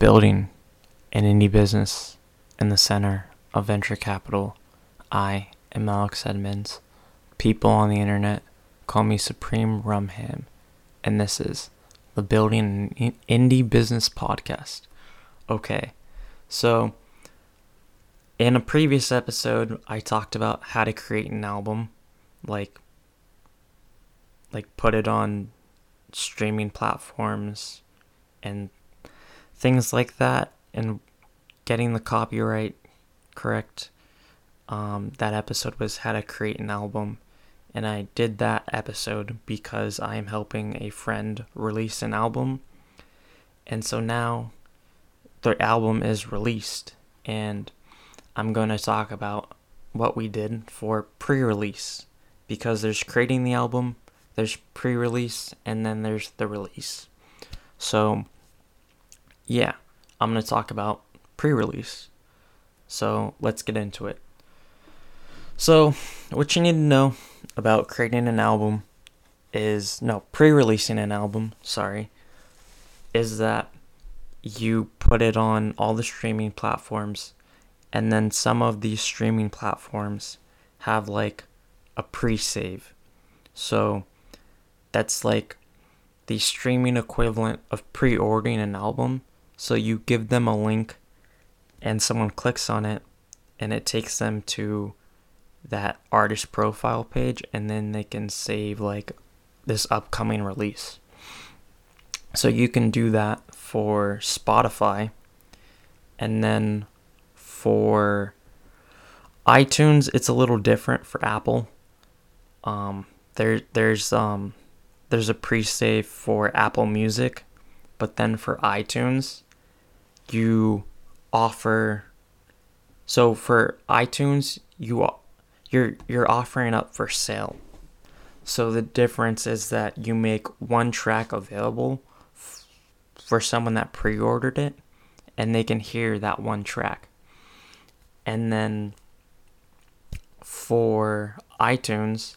building an indie business in the center of venture capital. I am Alex Edmonds. People on the internet call me Supreme Rumham, and this is the Building an Indie Business Podcast. Okay, so in a previous episode, I talked about how to create an album, like like put it on streaming platforms and things like that and getting the copyright correct. Um, that episode was how to create an album. And I did that episode because I am helping a friend release an album. And so now the album is released. And I'm going to talk about what we did for pre release. Because there's creating the album, there's pre release, and then there's the release. So, yeah, I'm going to talk about pre release. So, let's get into it. So, what you need to know about creating an album is no, pre releasing an album, sorry, is that you put it on all the streaming platforms, and then some of these streaming platforms have like a pre save. So, that's like the streaming equivalent of pre ordering an album. So you give them a link and someone clicks on it and it takes them to that artist profile page and then they can save like this upcoming release. So you can do that for Spotify and then for iTunes it's a little different for Apple. Um there there's um there's a pre-save for Apple Music, but then for iTunes, you offer so for iTunes, you you're you're offering up for sale. So the difference is that you make one track available f- for someone that pre-ordered it and they can hear that one track. And then for iTunes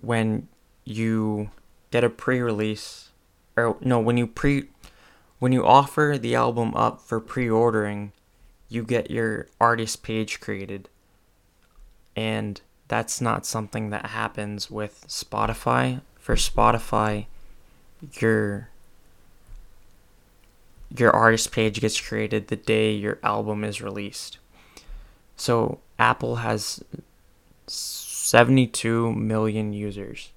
when you get a pre-release or no when you pre when you offer the album up for pre-ordering you get your artist page created. And that's not something that happens with Spotify. For Spotify your your artist page gets created the day your album is released. So Apple has 72 million users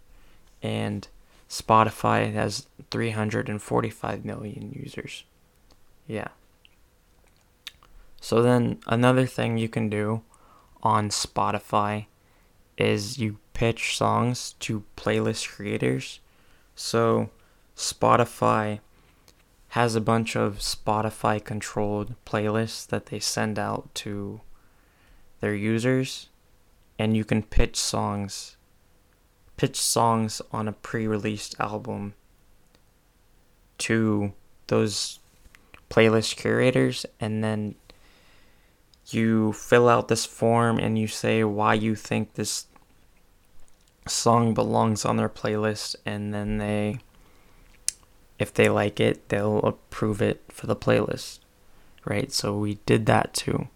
and Spotify has 345 million users. Yeah. So then another thing you can do on Spotify is you pitch songs to playlist creators. So Spotify has a bunch of Spotify controlled playlists that they send out to their users and you can pitch songs pitch songs on a pre-released album to those playlist curators and then you fill out this form and you say why you think this song belongs on their playlist and then they if they like it they'll approve it for the playlist right? So we did that too.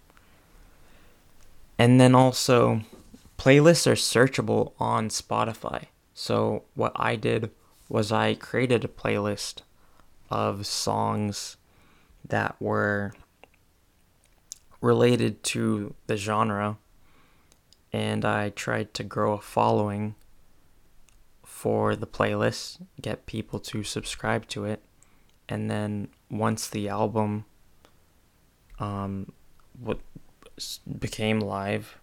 And then also Playlists are searchable on Spotify. So what I did was I created a playlist of songs that were related to the genre and I tried to grow a following for the playlist, get people to subscribe to it, and then once the album um what became live,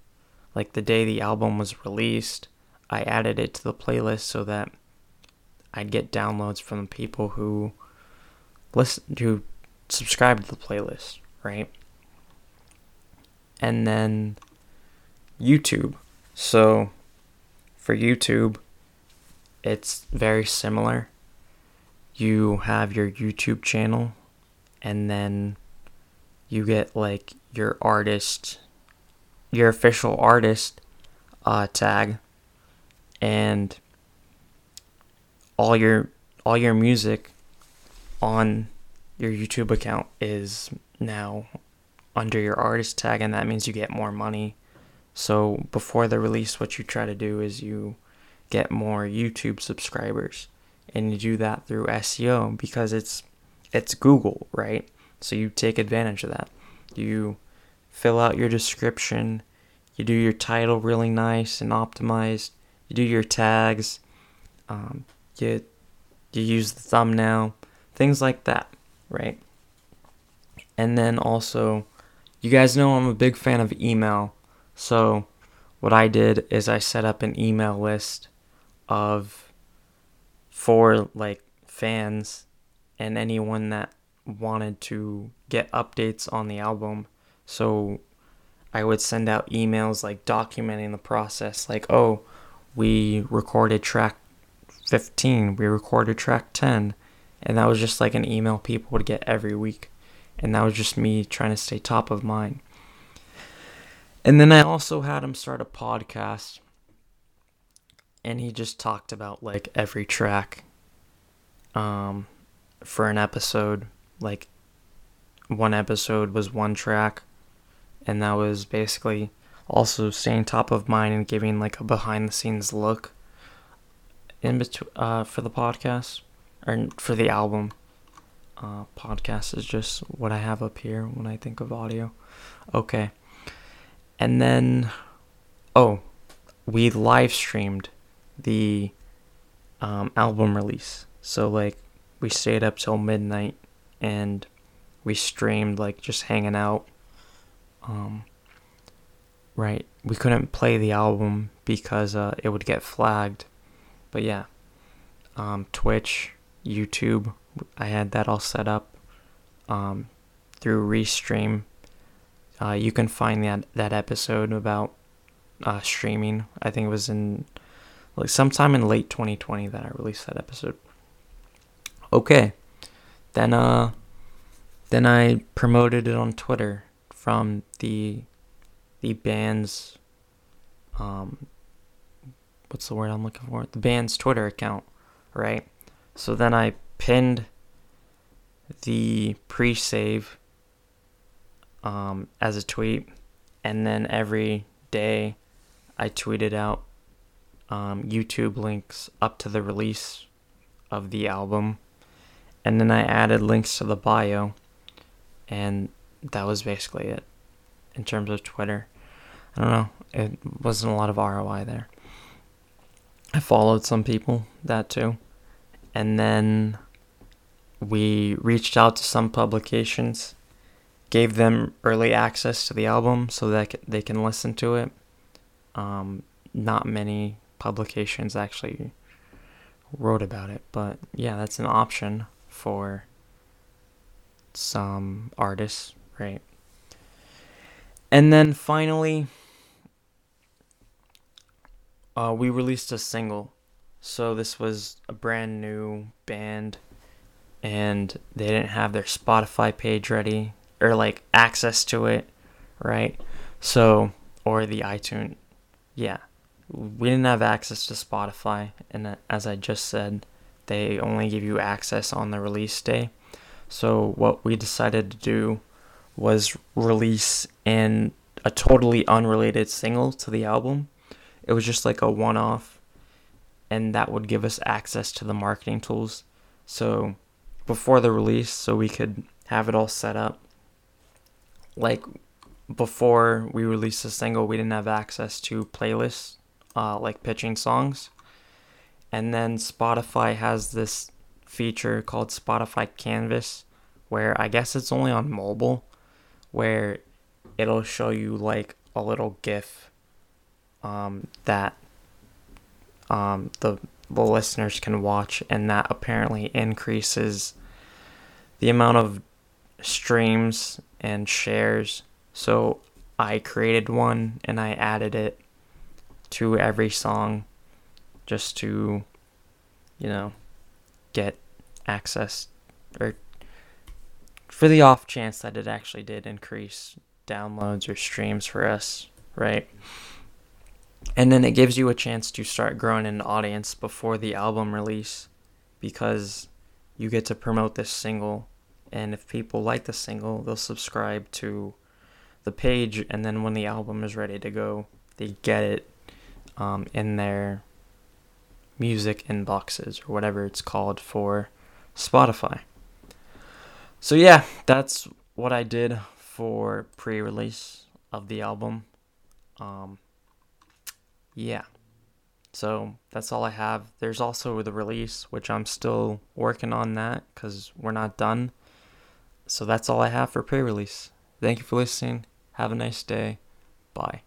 like the day the album was released, I added it to the playlist so that I'd get downloads from people who listen who subscribe to the playlist, right? And then YouTube. So for YouTube, it's very similar. You have your YouTube channel and then you get like your artist your official artist uh, tag and all your all your music on your YouTube account is now under your artist tag, and that means you get more money. So before the release, what you try to do is you get more YouTube subscribers, and you do that through SEO because it's it's Google, right? So you take advantage of that. You fill out your description, you do your title really nice and optimized, you do your tags, um, you you use the thumbnail, things like that, right? And then also, you guys know I'm a big fan of email, so what I did is I set up an email list of for like fans and anyone that wanted to get updates on the album. So I would send out emails like documenting the process, like, oh, we recorded track 15, we recorded track 10. And that was just like an email people would get every week. And that was just me trying to stay top of mind. And then I also had him start a podcast. And he just talked about like every track um, for an episode. Like one episode was one track. And that was basically also staying top of mind and giving like a behind the scenes look in between uh, for the podcast or for the album. Uh, podcast is just what I have up here when I think of audio. Okay. And then, oh, we live streamed the um, album release. So, like, we stayed up till midnight and we streamed, like, just hanging out. Um, right. We couldn't play the album because uh, it would get flagged. But yeah, um, Twitch, YouTube, I had that all set up um, through Restream. Uh, you can find that that episode about uh, streaming. I think it was in like sometime in late 2020 that I released that episode. Okay, then uh, then I promoted it on Twitter from the the band's um what's the word I'm looking for? The band's Twitter account, right? So then I pinned the pre-save um, as a tweet, and then every day I tweeted out um, YouTube links up to the release of the album, and then I added links to the bio, and that was basically it in terms of Twitter. I don't know, it wasn't a lot of ROI there. I followed some people that too, and then we reached out to some publications, gave them early access to the album so that they can listen to it. Um, not many publications actually wrote about it, but yeah, that's an option for some artists, right? And then finally, uh, we released a single. So this was a brand new band and they didn't have their Spotify page ready or like access to it, right? So, or the iTunes. Yeah. We didn't have access to Spotify, and as I just said, they only give you access on the release day. So, what we decided to do was release in a totally unrelated single to the album. It was just like a one off, and that would give us access to the marketing tools. So, before the release so we could have it all set up. Like before we released the single, we didn't have access to playlists, uh, like pitching songs. And then Spotify has this feature called Spotify Canvas, where I guess it's only on mobile, where it'll show you like a little GIF um, that um, the the listeners can watch, and that apparently increases the amount of streams and shares. So I created one and I added it to every song just to, you know, get access or for the off chance that it actually did increase downloads or streams for us, right? And then it gives you a chance to start growing an audience before the album release because you get to promote this single And if people like the single, they'll subscribe to the page, and then when the album is ready to go, they get it um, in their music inboxes or whatever it's called for Spotify. So, yeah, that's what I did for pre release of the album. Um, yeah. So that's all I have. There's also the release, which I'm still working on that because we're not done. So that's all I have for pre release. Thank you for listening. Have a nice day. Bye.